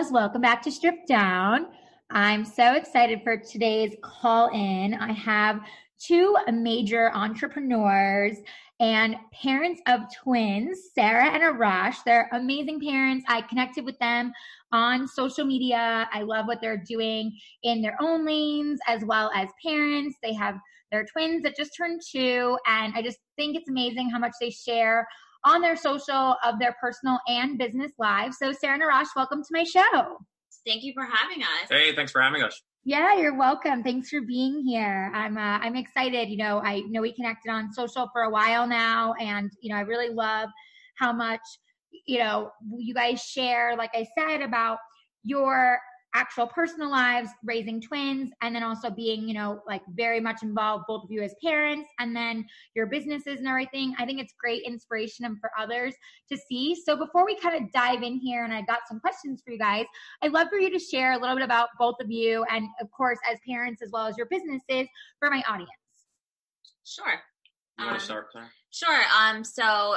Gals. Welcome back to Strip Down. I'm so excited for today's call in. I have two major entrepreneurs and parents of twins, Sarah and Arash. They're amazing parents. I connected with them on social media. I love what they're doing in their own lanes as well as parents. They have their twins that just turned two, and I just think it's amazing how much they share on their social of their personal and business lives. So, Sarah and Arash, welcome to my show. Thank you for having us. Hey, thanks for having us. Yeah, you're welcome. Thanks for being here. I'm uh, I'm excited. You know, I know we connected on social for a while now, and you know, I really love how much you know you guys share. Like I said about your actual personal lives, raising twins, and then also being, you know, like very much involved, both of you as parents, and then your businesses and everything. I think it's great inspiration for others to see. So before we kind of dive in here, and I've got some questions for you guys, I'd love for you to share a little bit about both of you, and of course, as parents as well as your businesses for my audience. Sure. You want to um, start, Claire? Sure. Um, so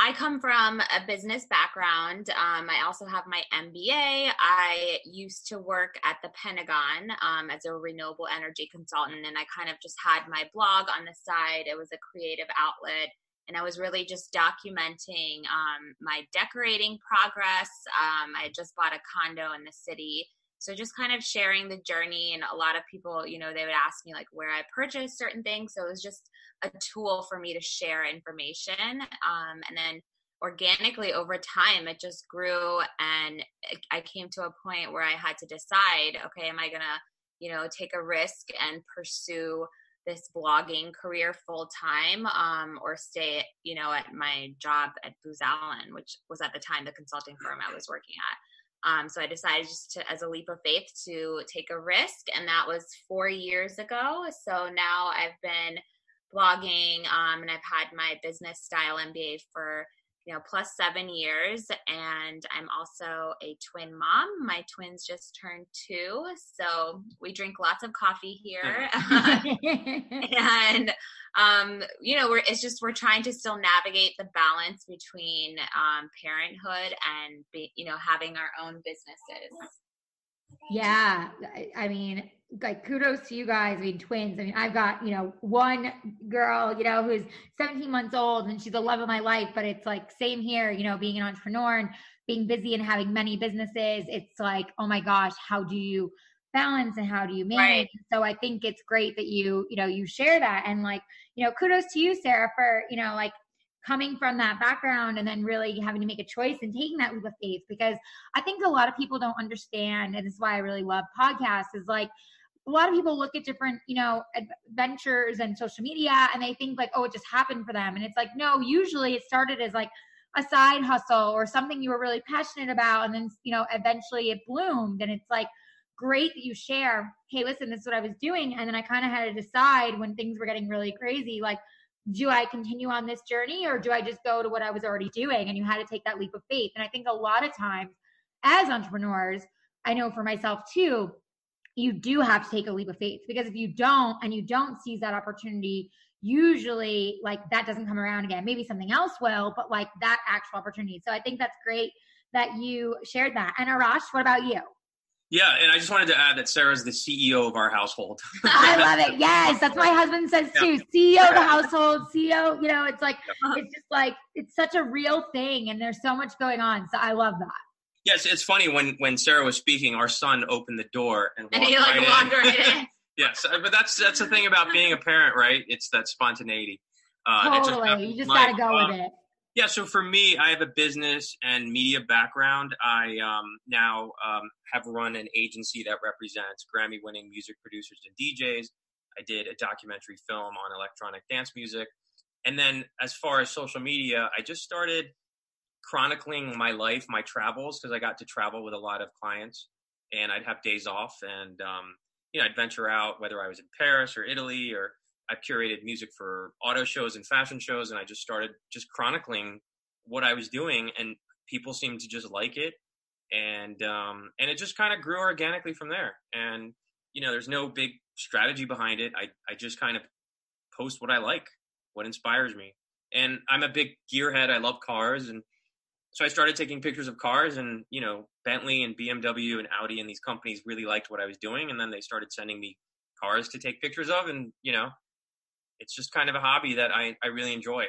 I come from a business background. Um, I also have my MBA. I used to work at the Pentagon um, as a renewable energy consultant, and I kind of just had my blog on the side. It was a creative outlet, and I was really just documenting um, my decorating progress. Um, I just bought a condo in the city. So just kind of sharing the journey, and a lot of people, you know, they would ask me like where I purchased certain things. So it was just a tool for me to share information. Um, and then organically over time, it just grew. And I came to a point where I had to decide okay, am I going to, you know, take a risk and pursue this blogging career full time um, or stay, you know, at my job at Booz Allen, which was at the time the consulting firm I was working at. Um, so I decided just to, as a leap of faith, to take a risk, and that was four years ago. So now I've been blogging um, and I've had my business style MBA for you know plus seven years and i'm also a twin mom. My twins just turned two so we drink lots of coffee here. And um, you know we're it's just we're trying to still navigate the balance between um, parenthood and be, you know having our own businesses. Yeah. I mean like kudos to you guys. I mean, twins. I mean, I've got, you know, one girl, you know, who's 17 months old and she's the love of my life, but it's like same here, you know, being an entrepreneur and being busy and having many businesses. It's like, oh my gosh, how do you balance and how do you manage? Right. So I think it's great that you, you know, you share that and like, you know, kudos to you, Sarah, for, you know, like coming from that background and then really having to make a choice and taking that leap of faith because I think a lot of people don't understand, and this is why I really love podcasts, is like a lot of people look at different, you know, adventures and social media and they think like, oh, it just happened for them. And it's like, no, usually it started as like a side hustle or something you were really passionate about. And then, you know, eventually it bloomed. And it's like great that you share, hey, listen, this is what I was doing. And then I kind of had to decide when things were getting really crazy, like, do I continue on this journey or do I just go to what I was already doing? And you had to take that leap of faith. And I think a lot of times as entrepreneurs, I know for myself too, you do have to take a leap of faith because if you don't and you don't seize that opportunity usually like that doesn't come around again maybe something else will but like that actual opportunity so i think that's great that you shared that and arash what about you yeah, and I just wanted to add that Sarah's the CEO of our household. I love it. Yes, that's my husband says too. CEO of the household, CEO. You know, it's like it's just like it's such a real thing, and there's so much going on. So I love that. Yes, it's funny when when Sarah was speaking, our son opened the door and, and he like right walked right in. yes, uh, but that's that's the thing about being a parent, right? It's that spontaneity. Uh, totally, just you just got to go uh, with it. Yeah, so for me, I have a business and media background. I um, now um, have run an agency that represents Grammy-winning music producers and DJs. I did a documentary film on electronic dance music, and then as far as social media, I just started chronicling my life, my travels, because I got to travel with a lot of clients, and I'd have days off, and um, you know, I'd venture out, whether I was in Paris or Italy, or I curated music for auto shows and fashion shows, and I just started just chronicling what I was doing, and people seemed to just like it, and um, and it just kind of grew organically from there. And you know, there's no big strategy behind it. I I just kind of post what I like, what inspires me, and I'm a big gearhead. I love cars, and so I started taking pictures of cars, and you know, Bentley and BMW and Audi and these companies really liked what I was doing, and then they started sending me cars to take pictures of, and you know, it's just kind of a hobby that I I really enjoy.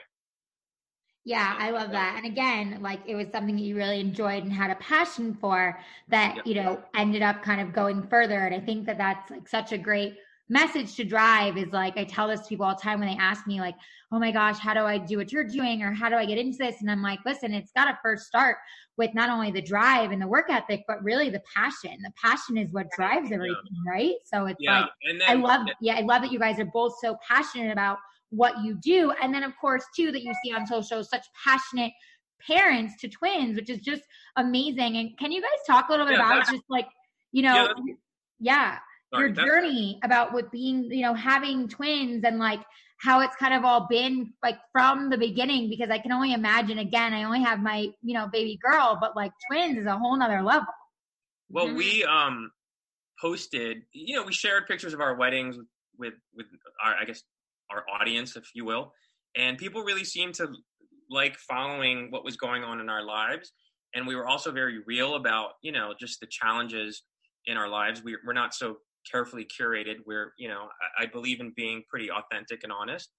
Yeah, I love that. And again, like it was something that you really enjoyed and had a passion for that, Yep. you know, ended up kind of going further. And I think that that's like such a great message to drive is like, I tell this to people all the time when they ask me, like, oh my gosh, how do I do what you're doing? Or how do I get into this? And I'm like, listen, it's got to first start with not only the drive and the work ethic, but really the passion. The passion is what drives everything, right? So it's Yeah, like, and I then love, yeah, I love that you guys are both so passionate about what you do. And then, of course, too, that you see on social such passionate parents to twins, which is just amazing. And can you guys talk a little bit Yeah, about just like, you know, Yeah, yeah, sorry, your journey about with being, you know, having twins and like how it's kind of all been like from the beginning? Because I can only imagine, again, I only have my, you know, baby girl, but like twins is a whole nother level. Well, Mhm. we um posted, you know, we shared pictures of our weddings with with, with our, I guess, our audience, if you will, and people really seemed to like following what was going on in our lives. And we were also very real about, you know, just the challenges in our lives. We, we're not so carefully curated. We're, you know, I, I believe in being pretty authentic and honest.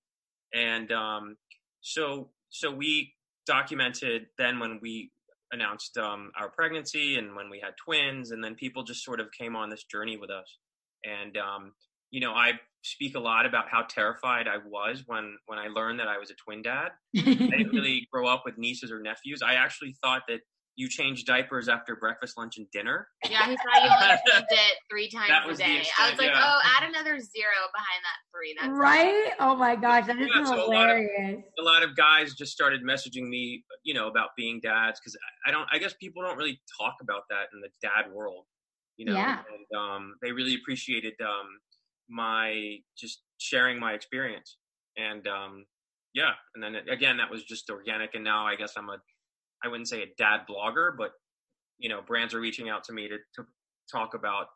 And um, so, so we documented then when we announced um, our pregnancy and when we had twins, and then people just sort of came on this journey with us. And um, you know, I speak a lot about how terrified I was when when I learned that I was a twin dad. I didn't really grow up with nieces or nephews. I actually thought that you change diapers after breakfast, lunch, and dinner. Yeah, he thought you only changed it three times That a was the day. I was like, yeah. oh, add another zero behind that three. That's right? Oh my gosh, that is Yeah, so a lot of- hilarious. a lot of guys just started messaging me, you know, about being dads because I don't. I guess people don't really talk about that in the dad world, you know. Yeah. And um, they really appreciated um, my just sharing my experience, and um, yeah. And then again, that was just organic, and now I guess I'm a, I wouldn't say a dad blogger, but you know, brands are reaching out to me to to talk about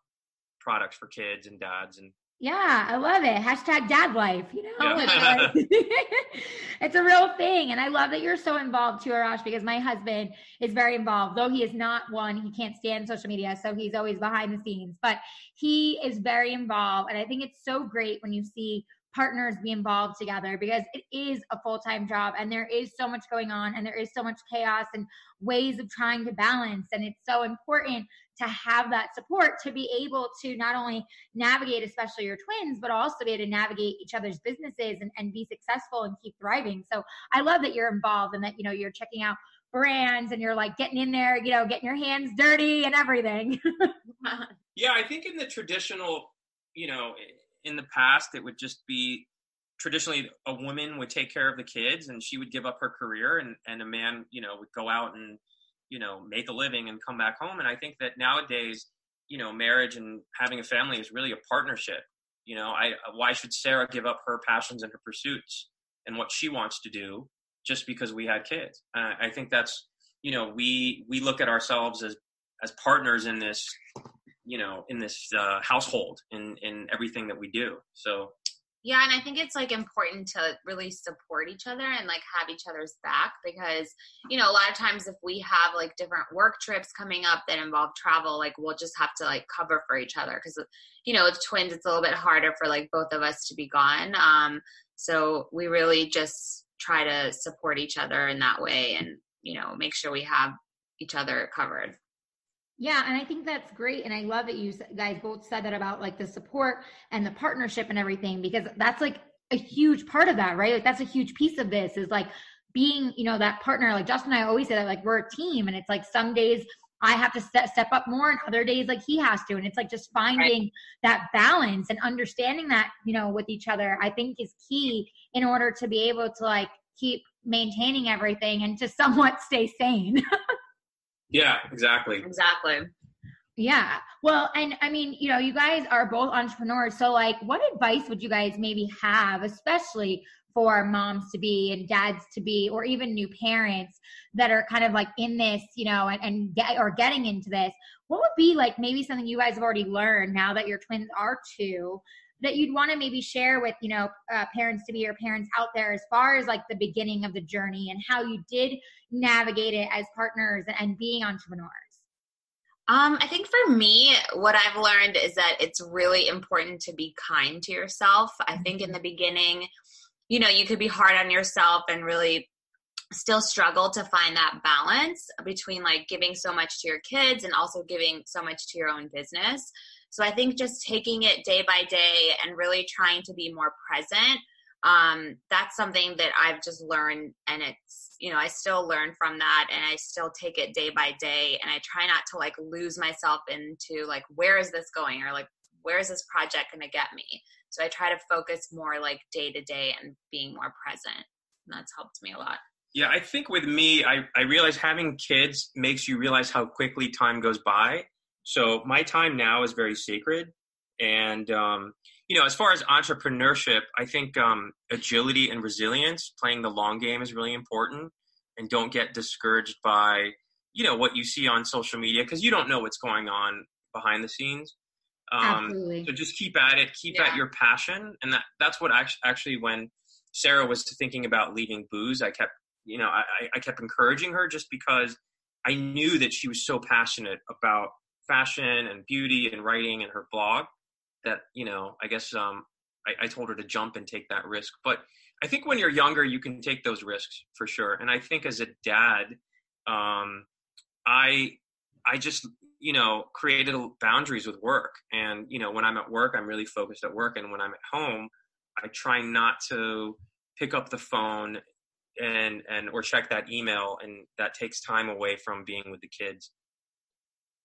products for kids and dads and Yeah, I love it. Hashtag dad life, you know? Yeah. It's, it's a real thing. And I love that you're so involved too, Arash, because my husband is very involved. Though he is not one, he can't stand social media. So he's always behind the scenes, but he is very involved. And I think it's so great when you see partners be involved together because it is a full-time job and there is so much going on and there is so much chaos and ways of trying to balance. And it's so important to have that support to be able to not only navigate, especially your twins, but also be able to navigate each other's businesses and, and be successful and keep thriving. So I love that you're involved and that, you know, you're checking out brands and you're like getting in there, you know, getting your hands dirty and everything. Yeah, I think in the traditional, you know, in the past, it would just be traditionally a woman would take care of the kids and she would give up her career and, and a man, you know, would go out and, you know, make a living and come back home. And I think that nowadays, you know, marriage and having a family is really a partnership. You know, I why should Sarah give up her passions and her pursuits and what she wants to do just because we had kids? Uh, I think that's, you know, we we look at ourselves as as partners in this you know in this uh, household in in everything that we do so Yeah, and I think it's like important to really support each other and like have each other's back because, you know, a lot of times if we have like different work trips coming up that involve travel, like we'll just have to like cover for each other because, you know, with twins, it's a little bit harder for like both of us to be gone. Um, so we really just try to support each other in that way and, you know, make sure we have each other covered. Yeah, and I think that's great. And I love that you guys both said that about like the support and the partnership and everything, because that's like a huge part of that, right? Like that's a huge piece of this is like being, you know, that partner. Like Justin and I always say that like we're a team, and it's like some days I have to step step up more, and other days like he has to, and it's like just finding that balance and understanding that, you know, with each other. I think is key in order to be able to like keep maintaining everything and to somewhat stay sane. yeah exactly Exactly. Yeah. Well, and I mean, you know, you guys are both entrepreneurs. So, like, what advice would you guys maybe have, especially for moms to be and dads to be, or even new parents that are kind of like in this, you know, and, and get or getting into this? What would be like maybe something you guys have already learned now that your twins are two that you'd want to maybe share with you know uh, parents to be or parents out there as far as like the beginning of the journey and how you did navigate it as partners and being entrepreneurs um, I think for me, what I've learned is that it's really important to be kind to yourself. I think in mm-hmm. the beginning, you know, you could be hard on yourself and really still struggle to find that balance between like giving so much to your kids and also giving so much to your own business. So I think just taking it day by day and really trying to be more present um, that's something that I've just learned and it's, you know, I still learn from that and I still take it day by day and I try not to like lose myself into like, where is this going? Or like, where is this project going to get me? So I try to focus more like day to day and being more present. And that's helped me a lot. Yeah, I think with me, I, I realize having kids makes you realize how quickly time goes by. So my time now is very sacred. And, um, you know, as far as entrepreneurship, I think um, agility and resilience, playing the long game is really important. And don't get discouraged by, you know, what you see on social media because you don't know what's going on behind the scenes. Um, Absolutely. So just keep at it, keep yeah. at your passion, and that that's what actually, actually when Sarah was thinking about leaving Booz, I kept, you know, I, I kept encouraging her just because I knew that she was so passionate about fashion and beauty and writing and her blog that you know i guess um I, I told her to jump and take that risk. But i think when you're younger you can take those risks for sure. And i think as a dad um i i just you know created boundaries with work. And you know when i'm at work i'm really focused at work. And when i'm at home i try not to pick up the phone and and or check that email. And that takes time away from being with the kids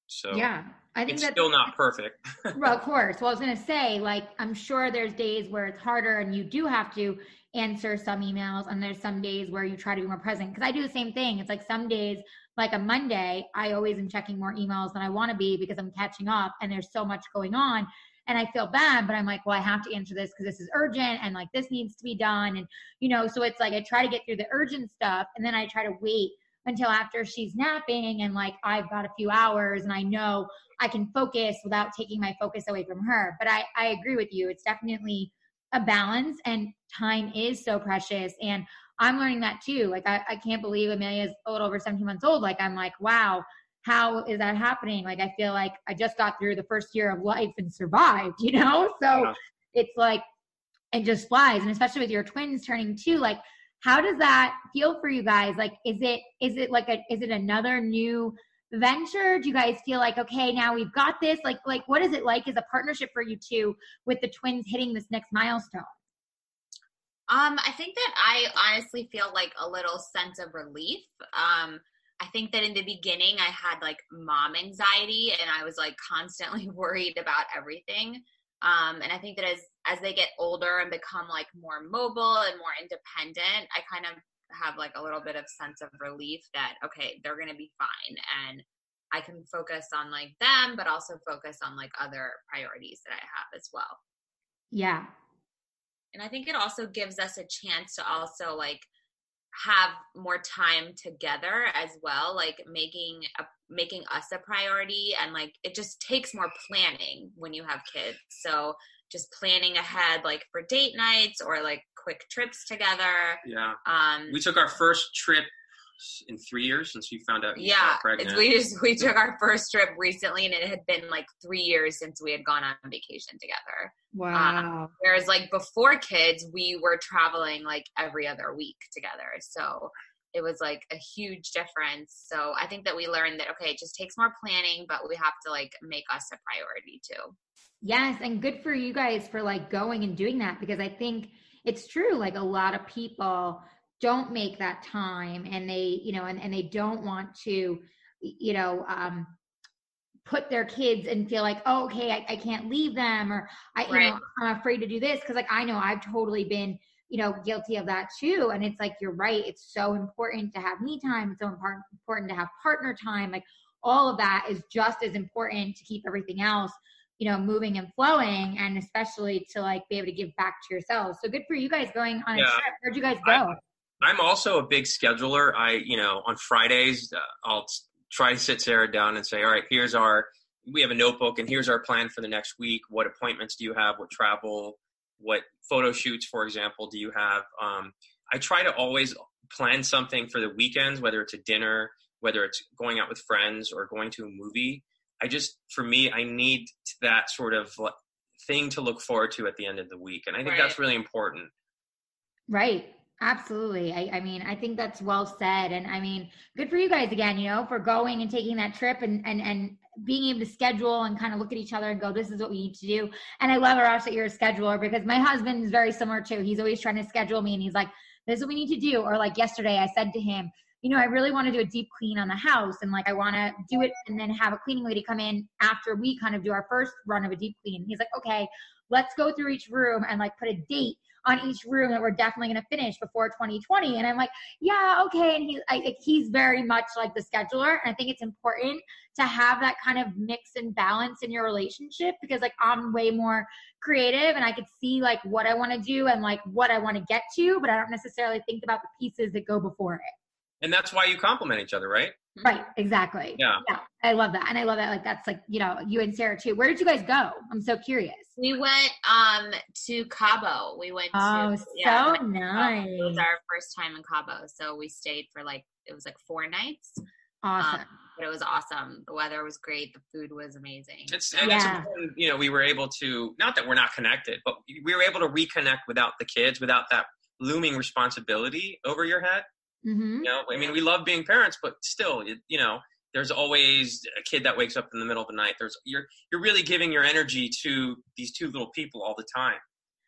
so yeah, I think it's that's still not perfect. well, of course. Well, I was gonna say, like, I'm sure there's days where it's harder and you do have to answer some emails, and there's some days where you try to be more present. Because I do the same thing. It's like some days, like a Monday, I always am checking more emails than I want to be because I'm catching up, and there's so much going on. And I feel bad, but I'm like, well, I have to answer this because this is urgent and like this needs to be done. And, you know, so it's like I try to get through the urgent stuff and then I try to wait until after she's napping and like I've got a few hours and I know I can focus without taking my focus away from her. But I, I agree with you. It's definitely a balance and time is so precious. And I'm learning that too. Like I, I can't believe Amelia's a little over 17 months old. Like I'm like, wow, how is that happening? Like I feel like I just got through the first year of life and survived, you know? So yeah. it's like it just flies. And especially with your twins turning two, like how does that feel for you guys? Like is it is it like a is it another new venture? Do you guys feel like okay now we've got this? Like like what is it like as a partnership for you two with the twins hitting this next milestone? Um i think that i honestly feel like a little sense of relief. Um i think that in the beginning i had like mom anxiety and i was like constantly worried about everything um and i think that as as they get older and become like more mobile and more independent, I kind of have like a little bit of sense of relief that okay, they're going to be fine and I can focus on like them but also focus on like other priorities that I have as well. Yeah. And I think it also gives us a chance to also like have more time together as well like making a making us a priority and like it just takes more planning when you have kids so just planning ahead like for date nights or like quick trips together. Yeah. Um we took our first trip in three years since we found out yeah we just we took our first trip recently and it had been like three years since we had gone on vacation together. Wow. um, whereas like before kids we were traveling like every other week together. So it was like a huge difference. So i think that we learned that okay it just takes more planning but we have to like make us a priority too. Yes, and good for you guys for like going and doing that because I think it's true. Like a lot of people don't make that time and they, you know, and, and they don't want to, you know, um, put their kids and feel like, oh, okay, I, I can't leave them or I, right. you know, I'm afraid to do this. Cause like I know I've totally been, you know, guilty of that too. And it's like, you're right. It's so important to have me time. It's so important, important to have partner time. Like all of that is just as important to keep everything else you know moving and flowing and especially to like be able to give back to yourselves so good for you guys going on yeah. a trip where'd you guys go I, i'm also a big scheduler i you know on fridays uh, i'll try to sit sarah down and say all right here's our we have a notebook and here's our plan for the next week. What appointments do you have? What travel? What photo shoots, for example, do you have? Um, I try to always plan something for the weekends, whether it's a dinner, whether it's going out with friends or going to a movie. I just, for me, I need that sort of thing to look forward to at the end of the week. And I think right. that's really important. Right. Absolutely. I, I mean, I think that's well said. And I mean, good for you guys again, you know, for going and taking that trip and, and, and being able to schedule and kind of look at each other and go, this is what we need to do. And I love Arash that you're a scheduler because my husband is very similar too. He's always trying to schedule me and he's like, this is what we need to do. Or like yesterday, I said to him, you know, I really want to do a deep clean on the house and like I want to do it and then have a cleaning lady come in after we kind of do our first run of a deep clean. He's like, okay, let's go through each room and like put a date on each room that we're definitely going to finish before 2020. And I'm like, yeah, okay. And he's like, he's very much like the scheduler. And I think it's important to have that kind of mix and balance in your relationship because like I'm way more creative and I could see like what I want to do and like what I want to get to, but I don't necessarily think about the pieces that go before it and that's why you complement each other, right? Right, exactly. Yeah. yeah. I love that. And I love that. Like, that's like, you know, you and Sarah too. Where did you guys go? I'm so curious. We went um to Cabo. We went oh, to, so yeah, nice. It was our first time in Cabo. So we stayed for like, it was like four nights. Awesome. Um, but it was awesome. The weather was great. The food was amazing. It's, and yeah. it's you know, we were able to, not that we're not connected, but we were able to reconnect without the kids, without that looming responsibility over your head. Mm-hmm. You know, I mean, we love being parents, but still, you know, there's always a kid that wakes up in the middle of the night. There's you're you're really giving your energy to these two little people all the time.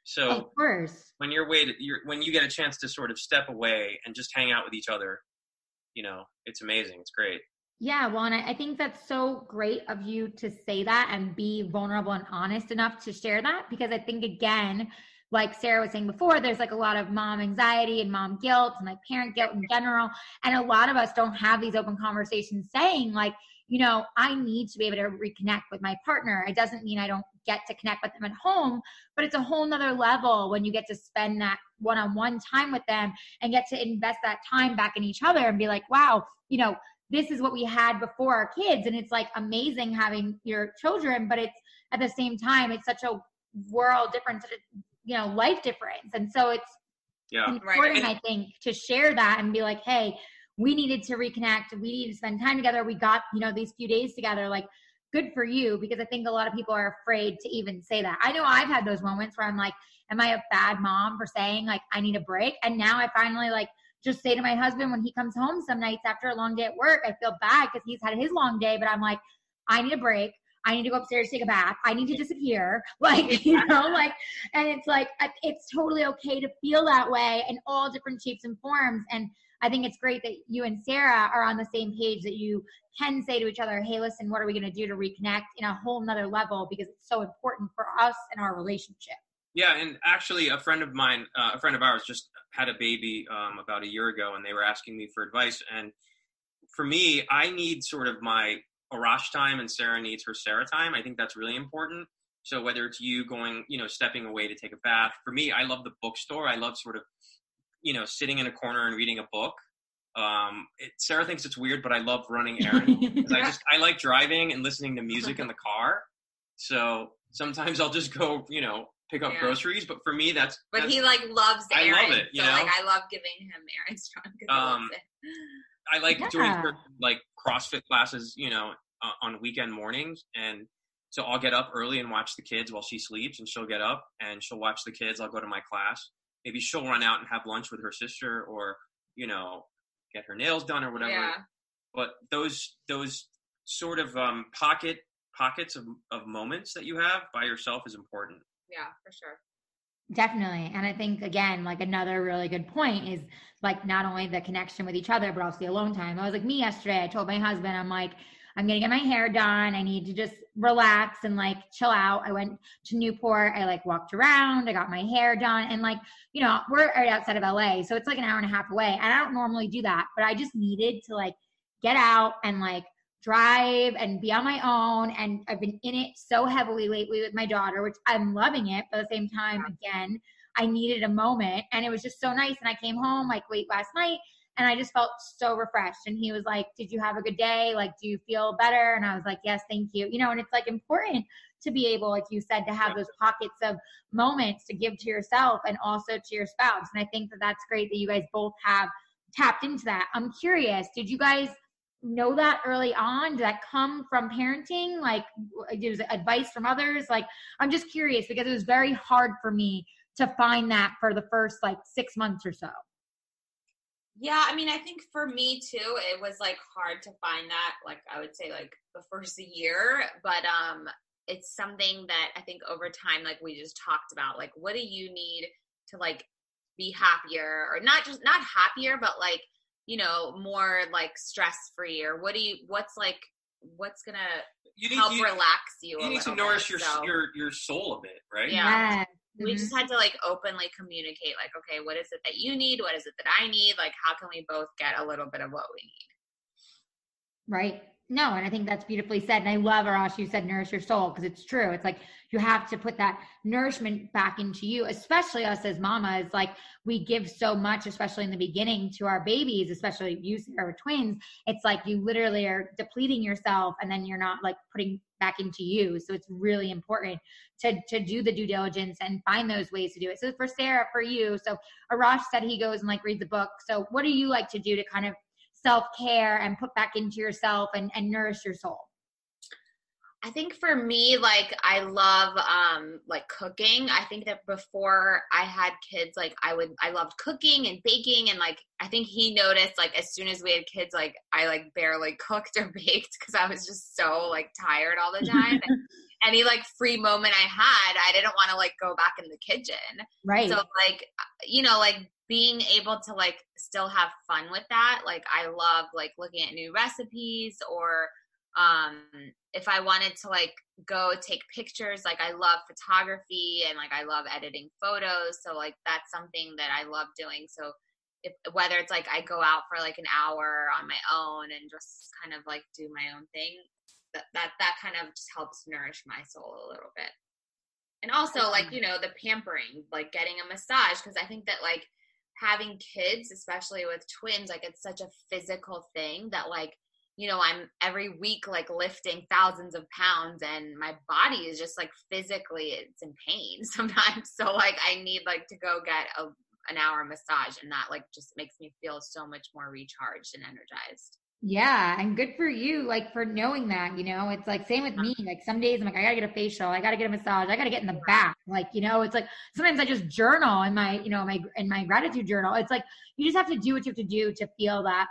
So of course, when you're waited, you're when you get a chance to sort of step away and just hang out with each other, you know, it's amazing. It's great. Yeah, well, and I, I think that's so great of you to say that and be vulnerable and honest enough to share that because I think again like Sarah was saying before, there's like a lot of mom anxiety and mom guilt and like parent guilt in general. And a lot of us don't have these open conversations saying, like, you know, I need to be able to reconnect with my partner. It doesn't mean I don't get to connect with them at home, but it's a whole nother level when you get to spend that one on one time with them and get to invest that time back in each other and be like, wow, you know, this is what we had before our kids. And it's like amazing having your children, but it's at the same time, it's such a world different you know life difference. And so it's yeah, important right. i think to share that and be like hey we needed to reconnect. We needed to spend time together. We got you know these few days together. Like good for you because i think a lot of people are afraid to even say that. I know i've had those moments where i'm like am i a bad mom for saying like i need a break? And now i finally like just say to my husband when he comes home some nights after a long day at work i feel bad because he's had his long day but i'm like i need a break I need to go upstairs take a bath. I need to disappear. Like, you know, like, and it's like, it's totally okay to feel that way in all different shapes and forms. And I think it's great that you and Sarah are on the same page that you can say to each other, hey, listen, what are we going to do to reconnect in a whole nother level because it's so important for us and our relationship. Yeah, and actually, a friend of mine, uh, a friend of ours, just had a baby um, about a year ago, and they were asking me for advice. And for me, I need sort of my Arash time and Sarah needs her Sarah time. I think that's really important. So whether it's you going, you know, stepping away to take a bath, for me, I love the bookstore. I love sort of, you know, sitting in a corner and reading a book. Um, it, Sarah thinks it's weird, but I love running errands. I just I like driving and listening to music in the car. So sometimes I'll just go, you know, pick up yeah. groceries. But for me, that's. But that's, he like loves errands. I love it. You so know? like I love giving him errands. Um, I like yeah. doing like CrossFit classes, you know, uh, on weekend mornings, and so I'll get up early and watch the kids while she sleeps, and she'll get up and she'll watch the kids. I'll go to my class. Maybe she'll run out and have lunch with her sister, or you know, get her nails done or whatever. Yeah. But those those sort of um, pocket pockets of, of moments that you have by yourself is important. Yeah, for sure. Definitely. And I think, again, like another really good point is like not only the connection with each other, but also the alone time. I was like me yesterday. I told my husband, I'm like, I'm to get my hair done. I need to just relax and like chill out. I went to Newport. I like walked around. I got my hair done. And like, you know, we're right outside of LA. So it's like an hour and a half away. And I don't normally do that, but I just needed to like get out and like drive and be on my own. And I've been in it so heavily lately with my daughter, which I'm loving it. But at the same time, again, I needed a moment. And it was just so nice. And I came home like late last night And I just felt so refreshed. And he was like, Did you have a good day? Like, do you feel better? And I was like, Yes, thank you. You know, and it's like important to be able, like you said, to have those pockets of moments to give to yourself and also to your spouse. And I think that that's great that you guys both have tapped into that. I'm curious, did you guys know that early on? Did that come from parenting? Like, was it advice from others? Like, I'm just curious because it was very hard for me to find that for the first like six months or so. Yeah, I mean, I think for me too, it was like hard to find that. Like, I would say like the first year, but um, it's something that I think over time, like we just talked about, like what do you need to like be happier, or not just not happier, but like you know more like stress free, or what do you what's like what's gonna you help you, relax you? You need to nourish bit, your so. your your soul a bit, right? Yeah. Yeah. We just mm-hmm. had to like openly communicate, like, okay, what is it that you need? What is it that I need? Like, how can we both get a little bit of what we need? Right. No, and I think that's beautifully said. And I love, Arash, you said nourish your soul because it's true. It's like you have to put that nourishment back into you, especially us as mamas. Like we give so much, especially in the beginning to our babies, especially you, Sarah, twins. It's like you literally are depleting yourself and then you're not like putting back into you. So it's really important to, to do the due diligence and find those ways to do it. So for Sarah, for you, so Arash said he goes and like reads the book. So what do you like to do to kind of self care and put back into yourself and, and nourish your soul? I think for me, like I love um like cooking. I think that before I had kids, like I would I loved cooking and baking and like I think he noticed like as soon as we had kids, like I like barely cooked or baked because I was just so like tired all the time. any like free moment I had, I didn't want to like go back in the kitchen. Right. So like you know, like being able to like still have fun with that like i love like looking at new recipes or um if i wanted to like go take pictures like i love photography and like i love editing photos so like that's something that i love doing. So if whether it's like i go out for like an hour on my own and just kind of like do my own thing that that that kind of just helps nourish my soul a little bit. And also like you know the pampering like getting a massage because i think that like having kids, especially with twins, like it's such a physical thing that like, you know, I'm every week like lifting thousands of pounds and my body is just like physically it's in pain sometimes. So like I need like to go get a an hour massage and that like just makes me feel so much more recharged and energized. Yeah, and good for you, like for knowing that, you know, it's like same with uh-huh. me. Like some days I'm like, I gotta get a facial, I gotta get a massage, I gotta get in the back. Like, you know, it's like sometimes I just journal in my, you know, my in my gratitude journal. It's like you just have to do what you have to do to feel that,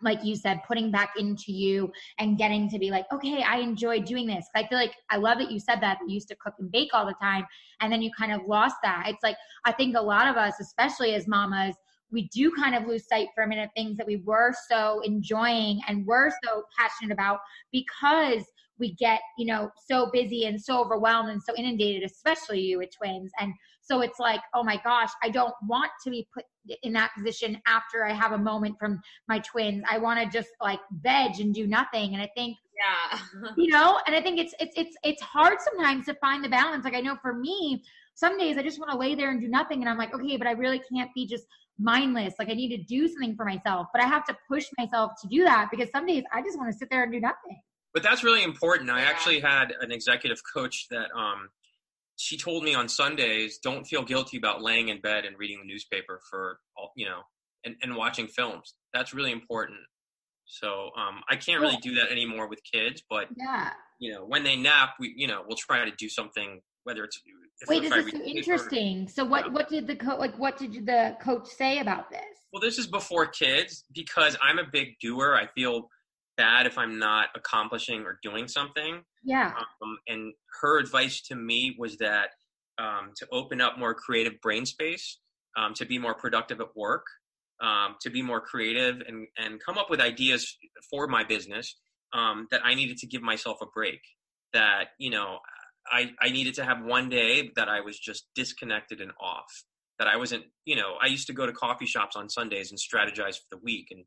like you said, putting back into you and getting to be like, okay, I enjoy doing this. I feel like I love that you said that you used to cook and bake all the time, and then you kind of lost that. It's like I think a lot of us, especially as mamas, we do kind of lose sight for a minute of things that we were so enjoying and were so passionate about because we get you know so busy and so overwhelmed and so inundated especially you with twins. And so it's like oh my gosh i don't want to be put in that position after i have a moment from my twins. I want to just like veg and do nothing. And i think yeah you know and i think it's it's it's it's hard sometimes to find the balance like i know for me some days i just want to lay there and do nothing and i'm like okay but i really can't be just mindless. Like I need to do something for myself, but I have to push myself to do that because some days I just want to sit there and do nothing. But that's really important. I actually had an executive coach that um she told me on Sundays, don't feel guilty about laying in bed and reading the newspaper for all, you know, and, and watching films. That's really important. So um, I can't really do that anymore with kids, but yeah, you know, when they nap, we you know we'll try to do something whether it's Wait, this is so interesting. So what yeah. what did the coach like what did the coach say about this? Well, this is before kids because I'm a big doer. I feel bad if I'm not accomplishing or doing something. Yeah. Um, and her advice to me was that um, to open up more creative brain space, um, to be more productive at work, um, to be more creative and and come up with ideas for my business. Um, that I needed to give myself a break. That you know I, I needed to have one day that I was just disconnected and off. That I wasn't, you know, I used to go to coffee shops on Sundays and strategize for the week and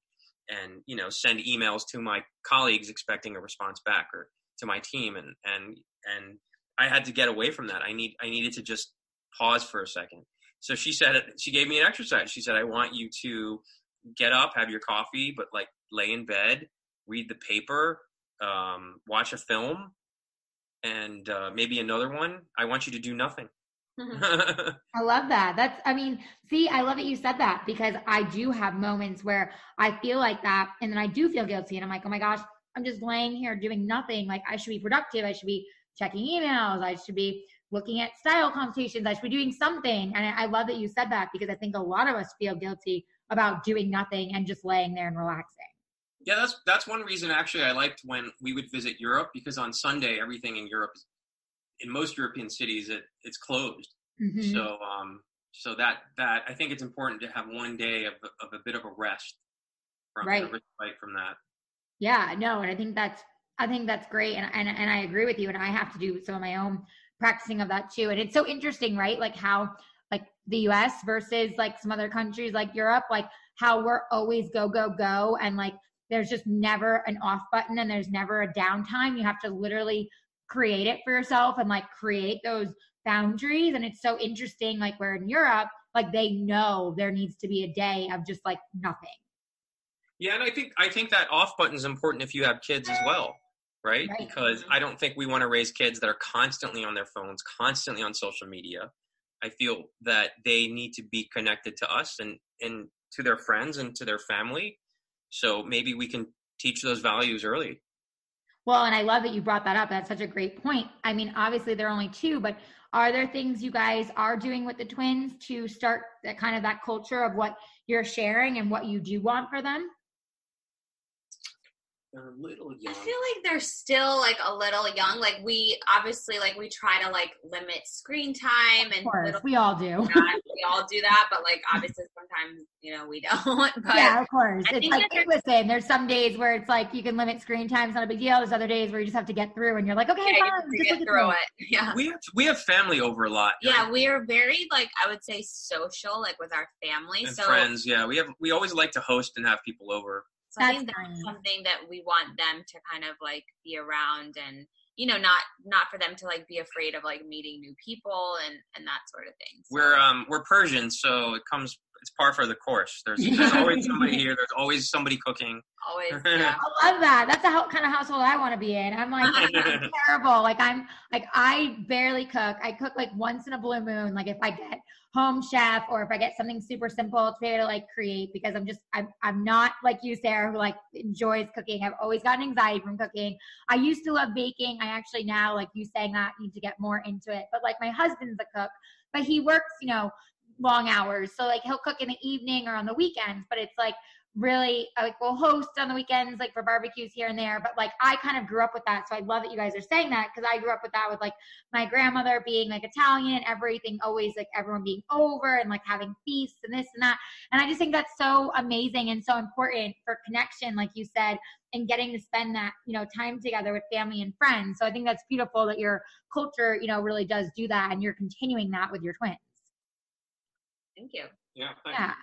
and you know send emails to my colleagues expecting a response back or to my team and and and I had to get away from that. I need I needed to just pause for a second. So she said she gave me an exercise. She said I want you to get up, have your coffee, but like lay in bed, read the paper, um, watch a film, and uh, maybe another one. I want you to do nothing. I love that. That's, I mean, see, I love that you said that because I do have moments where I feel like that and then I do feel guilty and I'm like, oh my gosh, I'm just laying here doing nothing. Like I should be productive. I should be checking emails. I should be looking at style competitions. I should be doing something. And I love that you said that because I think a lot of us feel guilty about doing nothing and just laying there and relaxing. Yeah, that's that's one reason actually I liked when we would visit Europe because on Sunday everything in Europe in most European cities it it's closed. Mm-hmm. So um so that that I think it's important to have one day of of a bit of a rest from right from that. Yeah, no, and I think that's I think that's great and, and and I agree with you and I have to do some of my own practicing of that too. And it's so interesting, right? Like how like the US versus like some other countries like Europe, like how we're always go, go, go. And like there's just never an off button and there's never a downtime. You have to literally create it for yourself and like create those boundaries. And it's so interesting, like where in Europe, like they know there needs to be a day of just like nothing. Yeah, and I think I think that off button is important if you have kids as well, right? right? Because I don't think we want to raise kids that are constantly on their phones, constantly on social media. I feel that they need to be connected to us and and to their friends and to their family. So maybe we can teach those values early. Well, and I love that you brought that up. That's such a great point. I mean, obviously they're only two, but are there things you guys are doing with the twins to start that kind of that culture of what you're sharing and what you do want for them? They're a little young. I feel like they're still like a little young. Like we obviously like we try to like limit screen time and of course, we all do. we all do that, but like obviously sometimes you know we don't. But yeah, of course. I it's like listen, there's some days where it's like you can limit screen time, it's not a big deal. There's other days where you just have to get through and you're like, okay, yeah, fine, just get through it. Yeah. We have we have family over a lot. Yeah, right? we are very like I would say social, like with our family. And so friends, yeah. We have we always like to host and have people over. So that's I think that's nice. something that we want them to kind of like be around and you know not not for them to like be afraid of like meeting new people and and that sort of thing. So. We're um we're Persian, so it comes it's par for the course. There's, there's always somebody here. There's always somebody cooking. Always. Yeah. I love that. That's the kind of household I want to be in. I'm like I'm terrible. Like I'm like I barely cook. I cook like once in a blue moon. Like if I get home chef or if I get something super simple to be able to like create because I'm just I'm I'm not like you, Sarah, who like enjoys cooking. I've always gotten anxiety from cooking. I used to love baking. I actually now, like you saying that, need to get more into it. But like my husband's a cook, but he works, you know, long hours. So like he'll cook in the evening or on the weekends, but it's like really uh, like we'll host on the weekends like for barbecues here and there but like i kind of grew up with that so i love that you guys are saying that because i grew up with that with like my grandmother being like italian everything always like everyone being over and like having feasts and this and that and i just think that's so amazing and so important for connection like you said and getting to spend that you know time together with family and friends so i think that's beautiful that your culture you know really does do that and you're continuing that with your twins. Thank you. Yeah yeah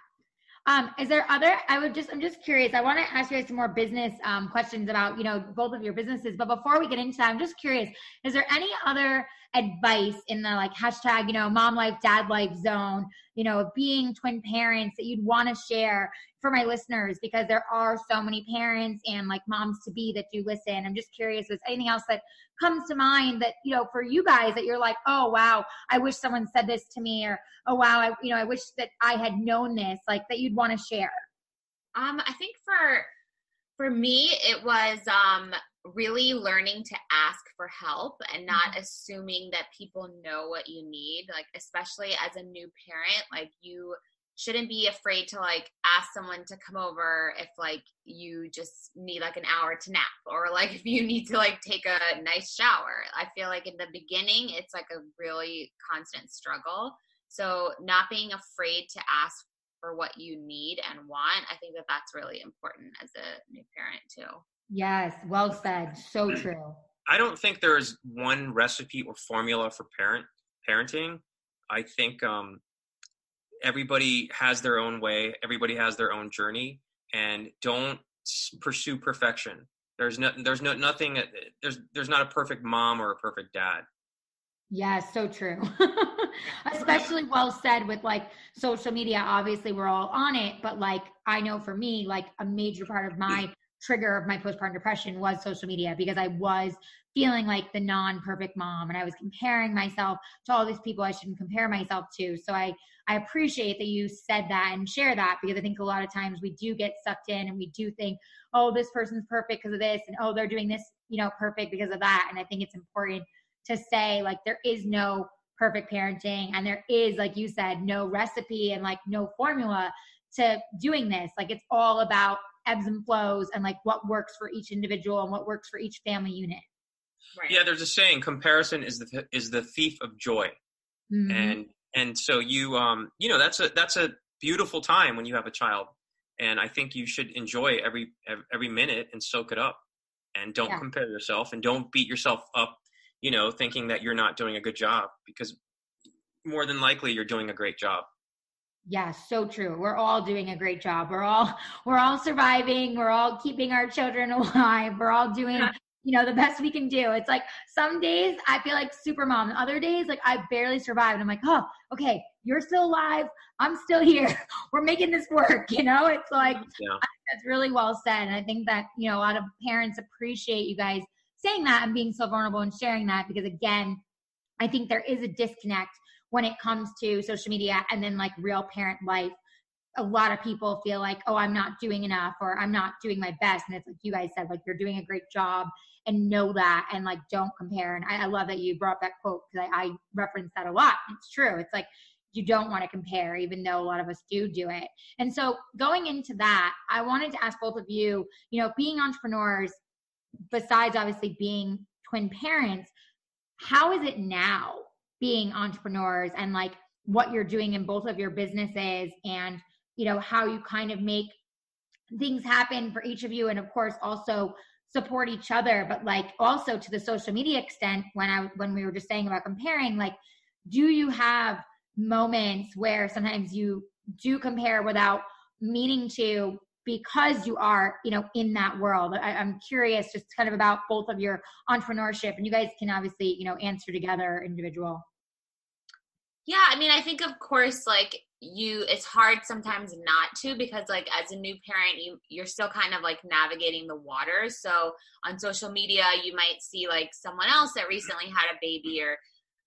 um, is there other? I would just, I'm just curious. I want to ask you guys some more business um, questions about, you know, both of your businesses. But before we get into that, I'm just curious. Is there any other advice in the like hashtag, you know, mom life, dad life zone, you know, being twin parents that you'd want to share for my listeners? Because there are so many parents and like moms to be that do listen. I'm just curious. Is anything else that comes to mind that you know for you guys that you're like oh wow i wish someone said this to me or oh wow i you know i wish that i had known this like that you'd want to share um i think for for me it was um really learning to ask for help and not mm-hmm. assuming that people know what you need like especially as a new parent like you shouldn't be afraid to like ask someone to come over if like you just need like an hour to nap or like if you need to like take a nice shower. I feel like in the beginning it's like a really constant struggle. So not being afraid to ask for what you need and want, I think that that's really important as a new parent too. Yes, well said. So true. I don't think there's one recipe or formula for parent parenting. I think um, everybody has their own way everybody has their own journey and don't pursue perfection there's no there's no nothing uh, there's there's not a perfect mom or a perfect dad Yeah, so true. Especially well said with like social media. Obviously, we're all on it, but like I know for me, like a major part of my trigger of my postpartum depression was social media because I was feeling like the non-perfect mom and I was comparing myself to all these people I shouldn't compare myself to. So I I appreciate that you said that and share that because I think a lot of times we do get sucked in and we do think, oh, this person's perfect because of this and oh, they're doing this, you know, perfect because of that. And I think it's important to say like there is no perfect parenting and there is like you said no recipe and like no formula to doing this like it's all about ebbs and flows and like what works for each individual and what works for each family unit right. yeah there's a saying comparison is the is the thief of joy mm-hmm. and and so you um you know that's a that's a beautiful time when you have a child and i think you should enjoy every every minute and soak it up and don't yeah. compare yourself and don't beat yourself up you know, thinking that you're not doing a good job because more than likely you're doing a great job. Yeah, so true. We're all doing a great job. We're all we're all surviving. We're all keeping our children alive. We're all doing, you know, the best we can do. It's like some days I feel like super mom. Other days like I barely survived. I'm like, "Oh, okay, you're still alive. I'm still here. We're making this work." You know, it's like mm-hmm. yeah. that's really well said. And I think that, you know, a lot of parents appreciate you guys saying that and being so vulnerable and sharing that because again, I think there is a disconnect when it comes to social media and then like real parent life. A lot of people feel like, oh, I'm not doing enough or I'm not doing my best. And it's like you guys said, like you're doing a great job and know that and like don't compare. And I, I love that you brought that quote because I, I reference that a lot. It's true. It's like you don't want to compare, even though a lot of us do do it. And so going into that, I wanted to ask both of you, you know, being entrepreneurs, besides obviously being twin parents, how is it now being entrepreneurs and like what you're doing in both of your businesses and you know how you kind of make things happen for each of you and of course also support each other. But like also to the social media extent when i when we were just saying about comparing like do you have moments where sometimes you do compare without meaning to because you are you know in that world? I, am curious just kind of about both of your entrepreneurship and you guys can obviously you know answer together individual yeah i mean i think of course like you it's hard sometimes not to because like as a new parent you you're still kind of like navigating the waters so on social media you might see like someone else that recently had a baby or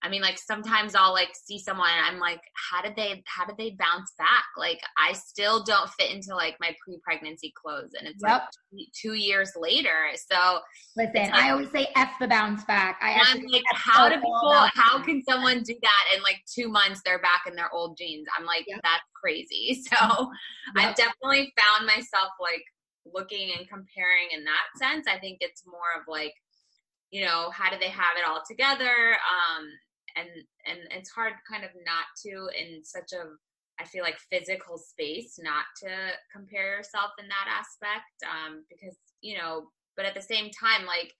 I mean, like sometimes I'll like see someone I'm like, how did they how did they bounce back? Like I still don't fit into like my pre-pregnancy clothes and it's yep. like two years later. So listen, like, I always say F the bounce back. I am like, how do people how can someone do that in like two months they're back in their old jeans? I'm like, yep. that's crazy. So yep. I've definitely found myself like looking and comparing in that sense. I think it's more of like you know how do they have it all together? Um and and it's hard kind of not to in such a I feel like physical space not to compare yourself in that aspect um, because you know but at the same time like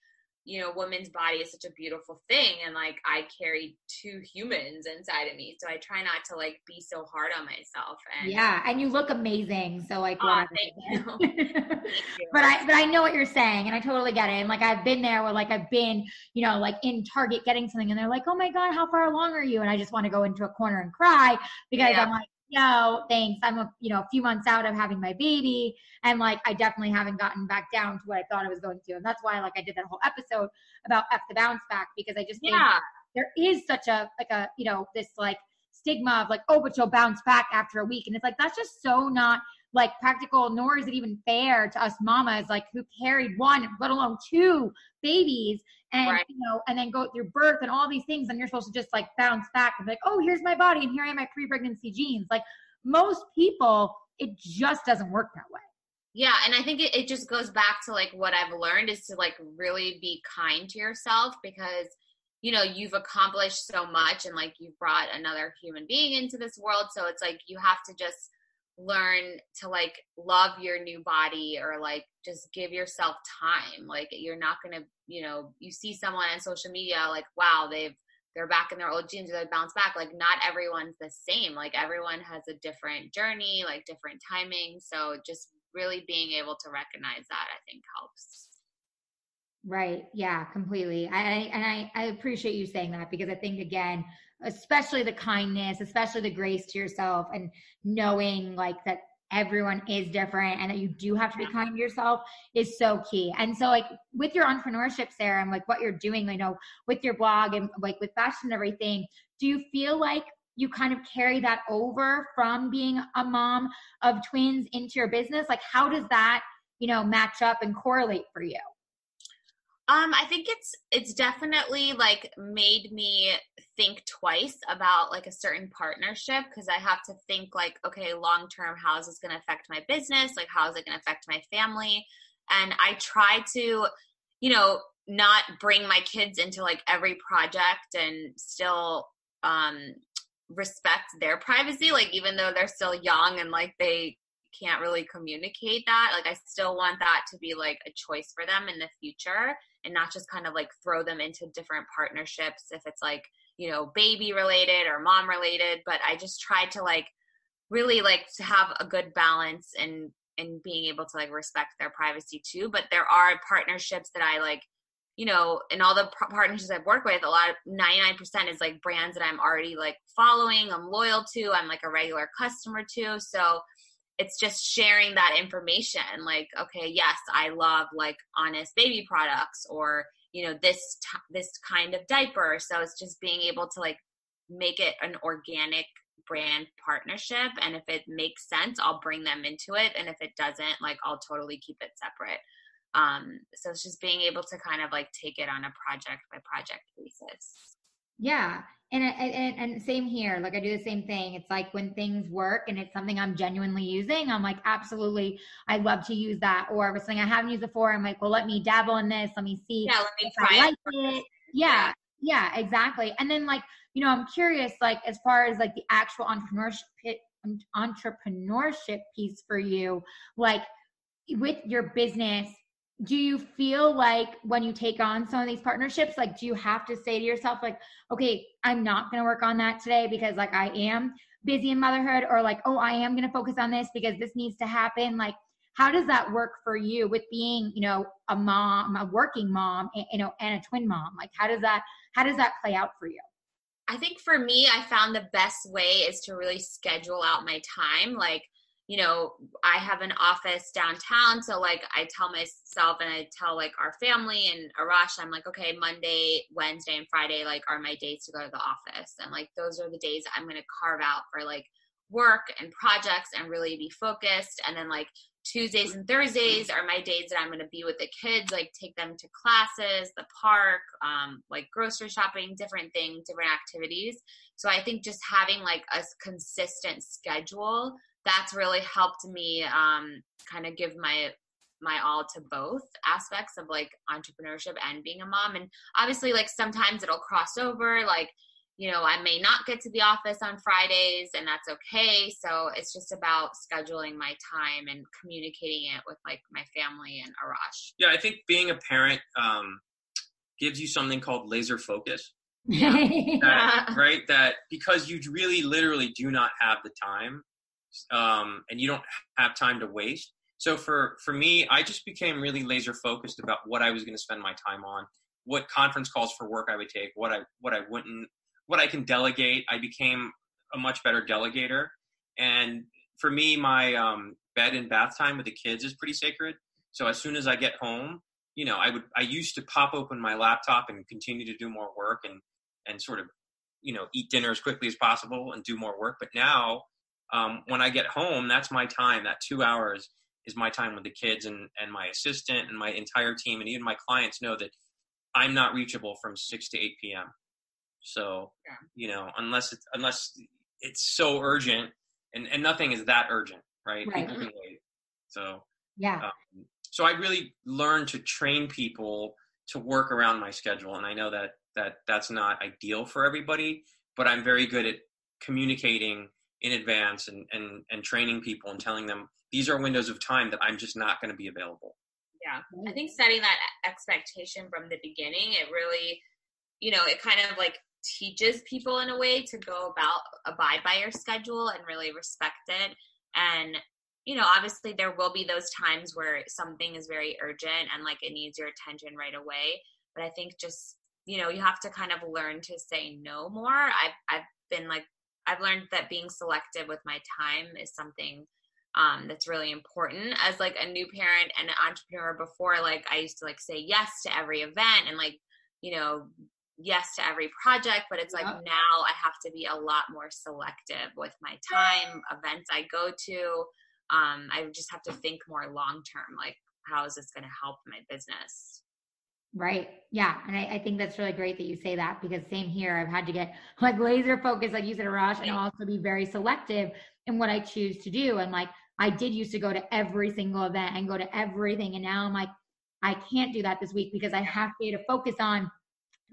you know, woman's body is such a beautiful thing. And like, I carry two humans inside of me. So I try not to like be so hard on myself. And yeah. And you look amazing. So like, oh, thank you. thank you. but I, but I know what you're saying and I totally get it. And like, I've been there where like, I've been, you know, like in Target getting something and they're like, oh my God, how far along are you? And I just want to go into a corner and cry because yeah. I'm like, no, thanks. I'm a you know a few months out of having my baby, and like I definitely haven't gotten back down to what I thought I was going to, and that's why like I did that whole episode about f the bounce back because I just yeah there is such a like a you know this like stigma of like oh but you'll bounce back after a week, and it's like that's just so not like practical, nor is it even fair to us mamas like who carried one, let alone two babies and right. you know, and then go through birth and all these things, and you're supposed to just like bounce back and be like, oh, here's my body, and here I am my pre-pregnancy jeans. Like most people, it just doesn't work that way. Yeah, and I think it, it just goes back to like what I've learned is to like really be kind to yourself because you know you've accomplished so much and like you've brought another human being into this world so it's like you have to just learn to like love your new body or like just give yourself time. Like you're not gonna you know you see someone on social media like wow they've they're back in their old jeans or they bounce back. Like not everyone's the same. Like everyone has a different journey like different timing. So just really being able to recognize that i think helps. Right. Yeah, completely. I, and I, I appreciate you saying that because I think again, especially the kindness, especially the grace to yourself and knowing like that everyone is different and that you do have to be kind to yourself is so key. And so like with your entrepreneurship, Sarah, and like what you're doing, I know with your blog and like with fashion and everything, do you feel like you kind of carry that over from being a mom of twins into your business? Like how does that, you know, match up and correlate for you? Um, I think it's it's definitely like made me think twice about like a certain partnership because I have to think like, okay, long term, how is this going to affect my business? Like, how is it going to affect my family? And I try to, you know, not bring my kids into like every project and still um respect their privacy like even though they're still young and like they can't really communicate that like i still want that to be like a choice for them in the future and not just kind of like throw them into different partnerships if it's like you know baby related or mom related but i just try to like really like to have a good balance and and being able to like respect their privacy too. But there are partnerships that i like you know in all the partnerships i've worked with a lot of 99% is like brands that i'm already like following i'm loyal to i'm like a regular customer to so it's just sharing that information like okay yes i love like honest baby products or you know this t- this kind of diaper. So it's just being able to like make it an organic brand partnership and if it makes sense i'll bring them into it and if it doesn't like i'll totally keep it separate. Um so it's just being able to kind of like take it on a project by project basis. Yeah and, and and same here like i do the same thing. It's like when things work and it's something i'm genuinely using i'm like absolutely i love to use that. Or if it's something i haven't used before i'm like well let me dabble in this. Let me see yeah let me try like it. Yeah yeah. exactly. And then like you know i'm curious like as far as like the actual entrepreneurship entrepreneurship piece for you like with your business do you feel like when you take on some of these partnerships like do you have to say to yourself like okay i'm not going to work on that today because like i am busy in motherhood or like oh i am going to focus on this because this needs to happen like how does that work for you with being you know a mom a working mom you know and a twin mom? Like how does that how does that play out for you? I think for me i found the best way is to really schedule out my time. Like you know, I have an office downtown. So, like, I tell myself and I tell, like, our family and Arash, I'm like, okay, Monday, Wednesday, and Friday, like, are my days to go to the office. And, like, those are the days I'm going to carve out for, like, work and projects and really be focused. And then, like, Tuesdays and Thursdays are my days that I'm going to be with the kids, like, take them to classes, the park, um, like, grocery shopping, different things, different activities. So, I think just having, like, a consistent schedule that's really helped me um, kind of give my my all to both aspects of like entrepreneurship and being a mom. And obviously like sometimes it'll cross over like you know i may not get to the office on fridays and that's okay. So it's just about scheduling my time and communicating it with like my family and arash. Yeah i think being a parent um, gives you something called laser focus. Yeah. that, right? That because you really literally do not have the time um, and you don't have time to waste. So for for me, I just became really laser focused about what I was going to spend my time on, what conference calls for work I would take, what I what I wouldn't, what I can delegate. I became a much better delegator, and for me, my um, bed and bath time with the kids is pretty sacred. So as soon as I get home, you know, I would I used to pop open my laptop and continue to do more work and and sort of you know eat dinner as quickly as possible and do more work. But now um, when I get home, that's my time. That two hours is my time with the kids and, and my assistant and my entire team. And even my clients know that I'm not reachable from 6 to 8 p.m. So, yeah. you know, unless it's, unless it's so urgent and, and nothing is that urgent, right? right. People can wait. So, yeah. Um, so I really learned to train people to work around my schedule. And I know that, that that's not ideal for everybody, but I'm very good at communicating in advance and, and, and training people and telling them these are windows of time that I'm just not going to be available. Yeah. I think setting that expectation from the beginning, it really, you know, it kind of like teaches people in a way to go about abide by your schedule and really respect it. And you know, obviously there will be those times where something is very urgent and like it needs your attention right away. But I think just, you know, you have to kind of learn to say no more. I've, I've been like, I've learned that being selective with my time is something um, that's really important. As like a new parent and an entrepreneur before like i used to like say yes to every event and like you know yes to every project but it's like now i have to be a lot more selective with my time events i go to. Um, i just have to think more long term like how is this going to help my business Right. Yeah. And I, I, think that's really great that you say that because same here. I've had to get like laser focused, like you said, Arash, and also be very selective in what I choose to do. And like I did used to go to every single event and go to everything. And now I'm like, I can't do that this week because I have to focus on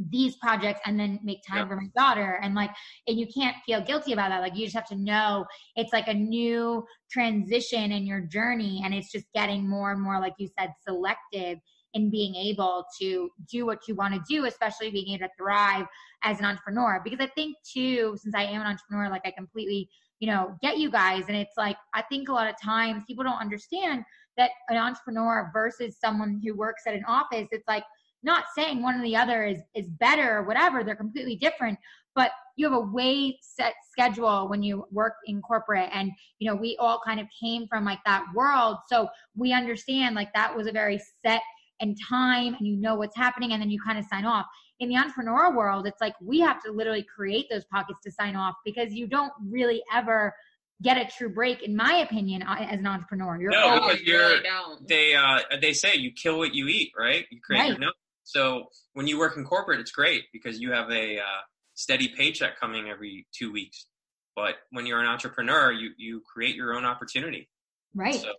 these projects and then make time yeah. for my daughter and like and you can't feel guilty about that like you just have to know it's like a new transition in your journey and it's just getting more and more like you said selective in being able to do what you want to do especially being able to thrive as an entrepreneur because i think too since i am an entrepreneur like i completely you know, get you guys. And it's like, I think a lot of times people don't understand that an entrepreneur versus someone who works at an office, it's like not saying one or the other is, is better or whatever. They're completely different, but you have a way set schedule when you work in corporate. And, you know, we all kind of came from like that world. So we understand like that was a very set and time and you know what's happening and then you kind of sign off in the entrepreneurial world, it's like we have to literally create those pockets to sign off because you don't really ever get a true break, in my opinion, uh, as an entrepreneur. You're no, because you're they uh, they say you kill what you eat, right? You create right. your note. So when you work in corporate, it's great because you have a uh, steady paycheck coming every two weeks. But when you're an entrepreneur, you you create your own opportunity. Right. So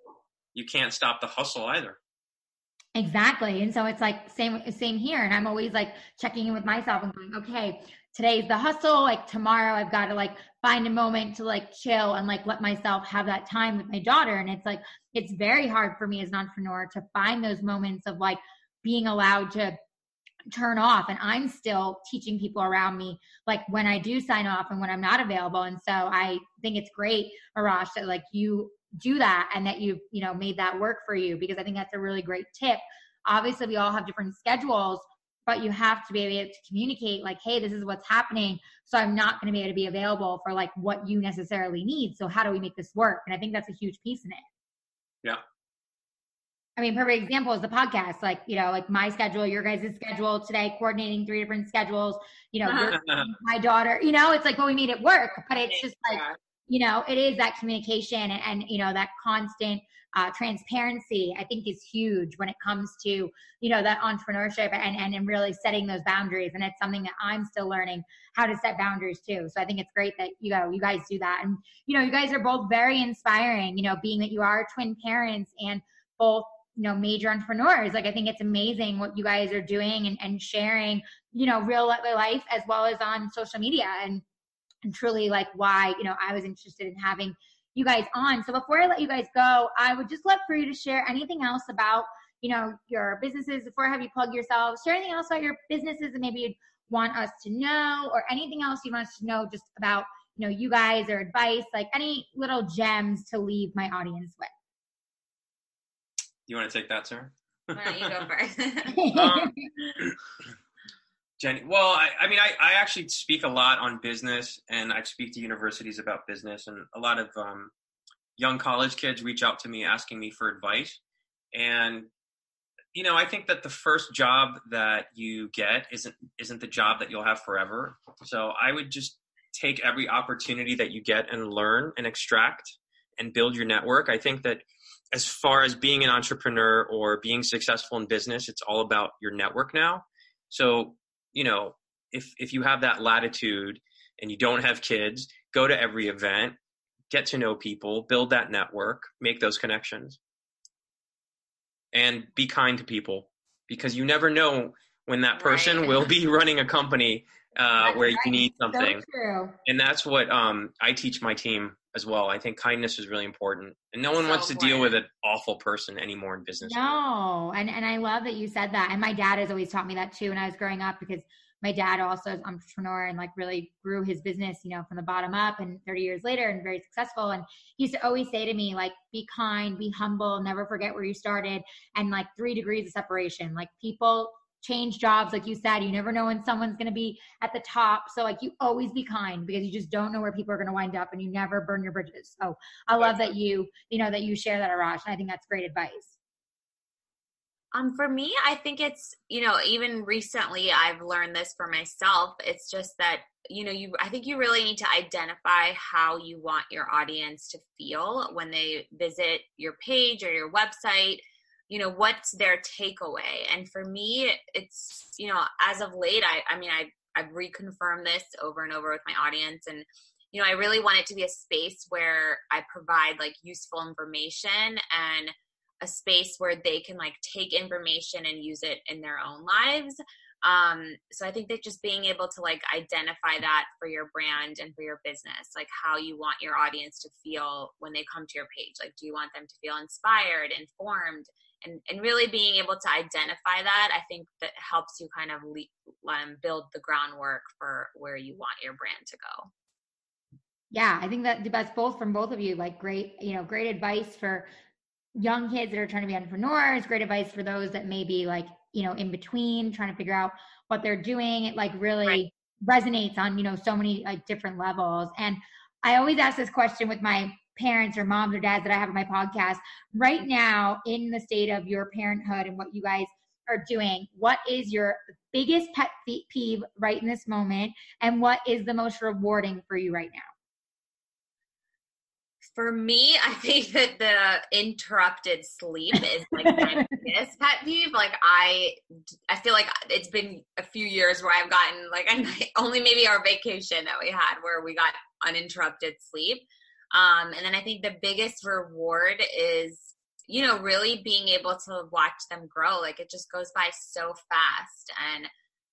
you can't stop the hustle either. Exactly. And so it's like same same here. And I'm always like checking in with myself and going, okay, today's the hustle. Like tomorrow I've got to like find a moment to like chill and like let myself have that time with my daughter. And it's like it's very hard for me as an entrepreneur to find those moments of like being allowed to turn off and i'm still teaching people around me like when i do sign off and when i'm not available and so i think it's great arash that like you do that and that you've you know made that work for you because i think that's a really great tip obviously we all have different schedules but you have to be able to communicate like hey this is what's happening so i'm not going to be able to be available for like what you necessarily need so how do we make this work and i think that's a huge piece in it yeah I mean, perfect example is the podcast. Like, you know, like my schedule, your guys' schedule today, coordinating three different schedules. You know, my daughter. You know, it's like, well, we made it work, but it's just like you know, it is that communication and, and you know, that constant uh, transparency, I think is huge when it comes to, you know, that entrepreneurship and, and, and really setting those boundaries. And it's something that I'm still learning how to set boundaries too. So I think it's great that, you know, you guys do that. And, you know, you guys are both very inspiring, you know, being that you are twin parents and both you know major entrepreneurs like i think it's amazing what you guys are doing and, and sharing you know real life as well as on social media and and truly like why you know I was interested in having you guys on. So before I let you guys go, I would just love for you to share anything else about you know your businesses. Before I have you plug yourselves, share anything else about your businesses that maybe you'd want us to know, or anything else you want us to know just about you know you guys or advice, like any little gems to leave my audience with. You want to take that, sir? Why don't you go first? um, Jenny, well, I, I mean, I, I actually speak a lot on business, and I speak to universities about business, and a lot of um, young college kids reach out to me asking me for advice. And you know, I think that the first job that you get isn't isn't the job that you'll have forever. So I would just take every opportunity that you get and learn and extract and build your network. I think that as far as being an entrepreneur or being successful in business, it's all about your network now. So you know, if if you have that latitude and you don't have kids, go to every event, get to know people, build that network, make those connections. And be kind to people because you never know when that person right. will be running a company uh, where right. you need something. So and that's what um, I teach my team as well. I think kindness is really important, and no one so wants to important. deal with an awful person anymore in business. No, and and I love that you said that. And my dad has always taught me that too when I was growing up because my dad also is entrepreneur and like really grew his business, you know, from the bottom up and 30 years later and very successful. And he used to always say to me, like, be kind, be humble, never forget where you started, and like three degrees of separation. Like people change jobs like you said you never know when someone's going to be at the top. So like you always be kind because you just don't know where people are going to wind up and you never burn your bridges. So i love that you you know that you share that arash and i think that's great advice. Um, for me, I think it's, you know, even recently I've learned this for myself. It's just that, you know, you, I think you really need to identify how you want your audience to feel when they visit your page or your website you know what's their takeaway? And for me it's you know as of late i i mean i i've reconfirmed this over and over with my audience. And you know i really want it to be a space where i provide like useful information and a space where they can like take information and use it in their own lives. Um so i think that just being able to like identify that for your brand and for your business like how you want your audience to feel when they come to your page. Like do you want them to feel inspired informed and, and really being able to identify that i think that helps you kind of le- um, build the groundwork for where you want your brand to go yeah i think that that's both from both of you like great you know great advice for young kids that are trying to be entrepreneurs great advice for those that may be like you know in between trying to figure out what they're doing it like really right. resonates on you know so many like different levels and i always ask this question with my parents or moms or dads that I have on my podcast right now in the state of your parenthood and what you guys are doing. What is your biggest pet peeve right in this moment? And what is the most rewarding for you right now? For me, I think that the interrupted sleep is like my biggest pet peeve. Like I, I feel like it's been a few years where I've gotten like only maybe our vacation that we had where we got uninterrupted sleep. Um, and then I think the biggest reward is, you know, really being able to watch them grow. Like it just goes by so fast and,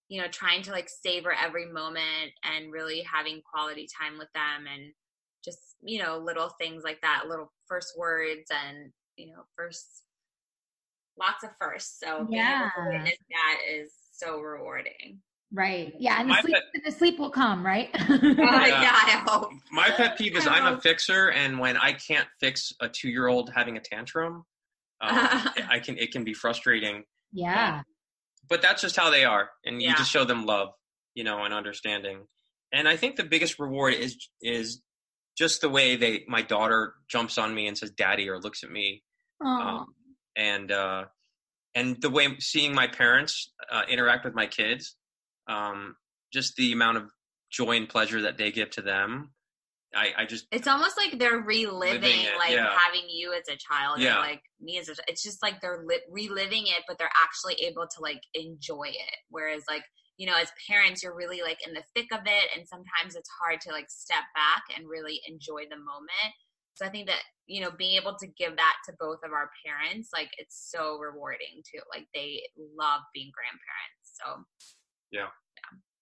you know, trying to like savor every moment and really having quality time with them and just, you know, little things like that, little first words and, you know, first, lots of firsts. So yeah. being able to witness that is so rewarding. Right. Yeah. And the, sleep, pet, the sleep will come, right? uh, yeah, I hope. My pet peeve is I'm a fixer, and when I can't fix a two year old having a tantrum, um, I can it can be frustrating. Yeah. Um, but that's just how they are, and yeah. you just show them love, you know, and understanding. And I think the biggest reward is is just the way they my daughter jumps on me and says "daddy" or looks at me, um, and uh, and the way seeing my parents uh, interact with my kids um, just the amount of joy and pleasure that they give to them. I, I just it's almost like they're reliving it, like yeah. having you as a child yeah. like me as a it's just like they're li- reliving it but they're actually able to like enjoy it whereas like you know as parents you're really like in the thick of it and sometimes it's hard to like step back and really enjoy the moment so i think that you know being able to give that to both of our parents like it's so rewarding too like they love being grandparents so yeah.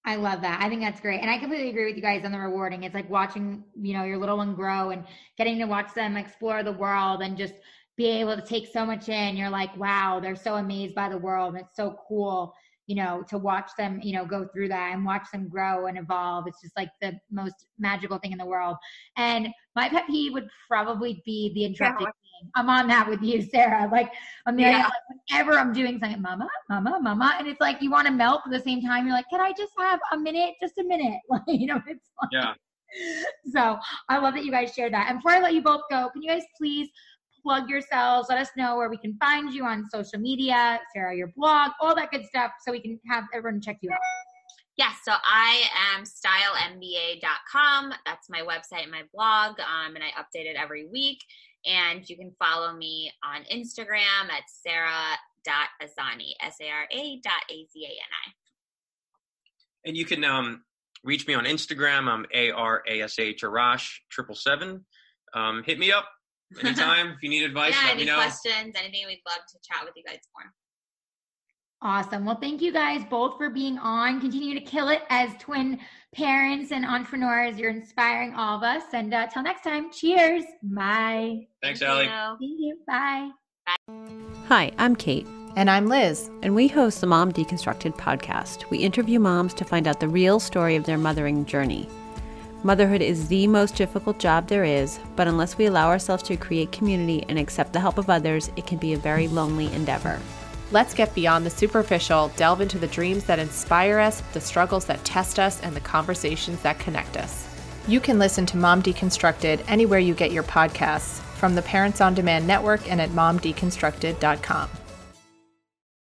I love that. I think that's great. And I completely agree with you guys on the rewarding. It's like watching, you know, your little one grow and getting to watch them explore the world and just be able to take so much in. You're like, wow, they're so amazed by the world. It's so cool you know, to watch them, you know, go through that and watch them grow and evolve. It's just like the most magical thing in the world. And my pet peeve would probably be the interrupted yeah. I'm on that with you, Sarah. Like, Amelia, yeah. like, whenever I'm doing something, mama, mama, mama, and it's like you want to melt at the same time. You're like, can I just have a minute? Just a minute. Like, you know, it's like, yeah. So I love that you guys shared that. And before I let you both go, can you guys please plug yourselves. Let us know where we can find you on social media, Sarah, your blog, all that good stuff, so we can have everyone check you out. Yes, yeah, so I am stylemba.com. That's my website and my blog, um, and I update it every week. And you can follow me on Instagram at sarah.azani, S-A-R-A dot A-Z-A-N-I. And you can um, reach me on Instagram. I'm A-R-A-S-H, Arash, triple seven. Um, hit me up anytime if you need advice. yeah, let any me know. questions, anything, we'd love to chat with you guys more. Awesome. Well, thank you guys both for being on. Continue to kill it as twin parents and entrepreneurs. You're inspiring all of us. And uh, till next time, cheers. Bye. Thanks, Thank Allie. Thank you. Bye. Bye. Hi, I'm Kate And I'm Liz. And we host the Mom Deconstructed podcast. We interview moms to find out the real story of their mothering journey. Motherhood is the most difficult job there is, but unless we allow ourselves to create community and accept the help of others, it can be a very lonely endeavor. Let's get beyond the superficial, delve into the dreams that inspire us, the struggles that test us, and the conversations that connect us. You can listen to Mom Deconstructed anywhere you get your podcasts, from the Parents on Demand Network and at momdeconstructed.com.